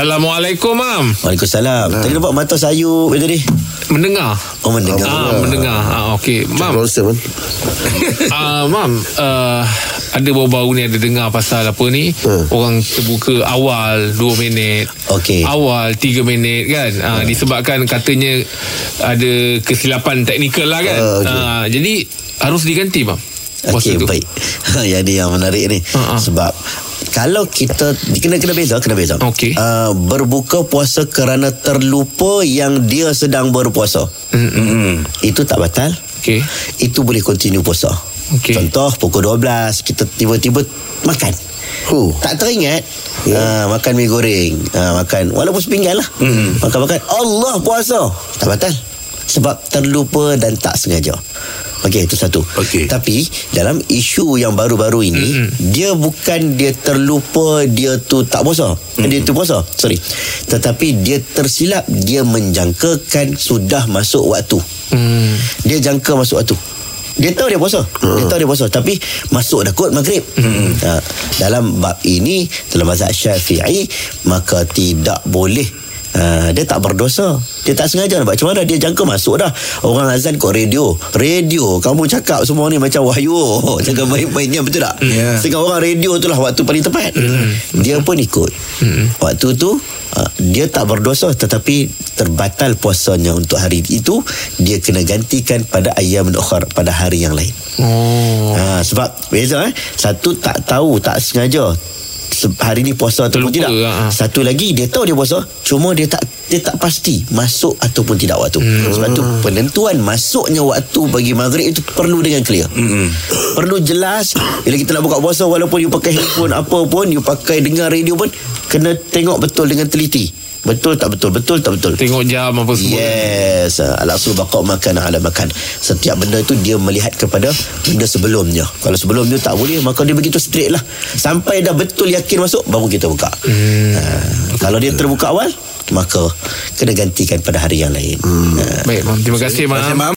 Assalamualaikum mam Waalaikumsalam. Tadi nampak mata sayup tadi. Mendengar Oh mendengar. Ah, mendengar. Ah, okey. Mam, Ronson ah, mam, uh, ada baru-baru ni ada dengar pasal apa ni? Hmm. Orang terbuka awal 2 minit. Okey. Awal 3 minit kan. Ah, disebabkan katanya ada kesilapan teknikal lah kan. Ah, okey. Ah, jadi harus diganti mam. Okey baik. Yang ni yang menarik ni. Ha, ha. Sebab kalau kita kena kena beza kena beza. Okey. Uh, berbuka puasa kerana terlupa yang dia sedang berpuasa. Mm-mm. Itu tak batal. Okey. Itu boleh continue puasa. Okey. Contoh pukul 12 kita tiba-tiba makan. Huh. Tak teringat yeah. uh, Makan mi goreng uh, Makan Walaupun sepinggan lah mm. Makan-makan Allah puasa Tak batal Sebab terlupa dan tak sengaja Okey itu satu. Okey. Tapi Dalam isu yang baru-baru ini mm Dia bukan dia terlupa Dia tu tak puasa. Mm Dia tu puasa Sorry. Tetapi dia tersilap Dia menjangkakan Sudah masuk waktu. Hmm. dia jangka masuk waktu. Dia tahu dia puasa. Dia tahu dia puasa. Tapi Masuk dah kot maghrib. Hmm. ha, Dalam bab ini Dalam mazhab syafi'i Maka tidak boleh ha, Dia tak berdosa. Dia tak sengaja buat. Macam mana dia jangka masuk dah. Orang azan kot radio. Radio Kamu cakap semua ni macam wahyu. Cakap main-mainnya betul tak? Ya. Setengah orang radio tu lah Waktu paling tepat. Dia pun ikut. Waktu tu ha, Dia tak berdosa. Tetapi Terbatal puasanya Untuk hari itu Dia kena gantikan Pada ayam ukhar Pada hari yang lain. Oh. ha, Sebab Beza eh? Satu tak tahu Tak sengaja. Se- Hari ni puasa ataupun Terlupa, tidak ha. Satu lagi Dia tahu dia puasa Cuma dia tak Dia tak pasti Masuk ataupun tidak waktu hmm. Sebab tu Penentuan masuknya waktu Bagi maghrib itu Perlu dengan clear hmm. Perlu jelas Bila kita nak buka puasa Walaupun you pakai handphone Apa pun You pakai dengar radio pun Kena tengok betul dengan teliti Betul tak betul Betul tak betul Tengok jam apa semua. Yes Al-Asul baqa' makan ala makan Setiap benda tu Dia melihat kepada Benda sebelumnya Kalau sebelumnya tak boleh Maka dia begitu straight lah Sampai dah betul yakin masuk Baru kita buka hmm. ha, Kalau dia terbuka awal Maka Kena gantikan pada hari yang lain hmm. ha, Baik, mam. Terima kasih, mam. Mam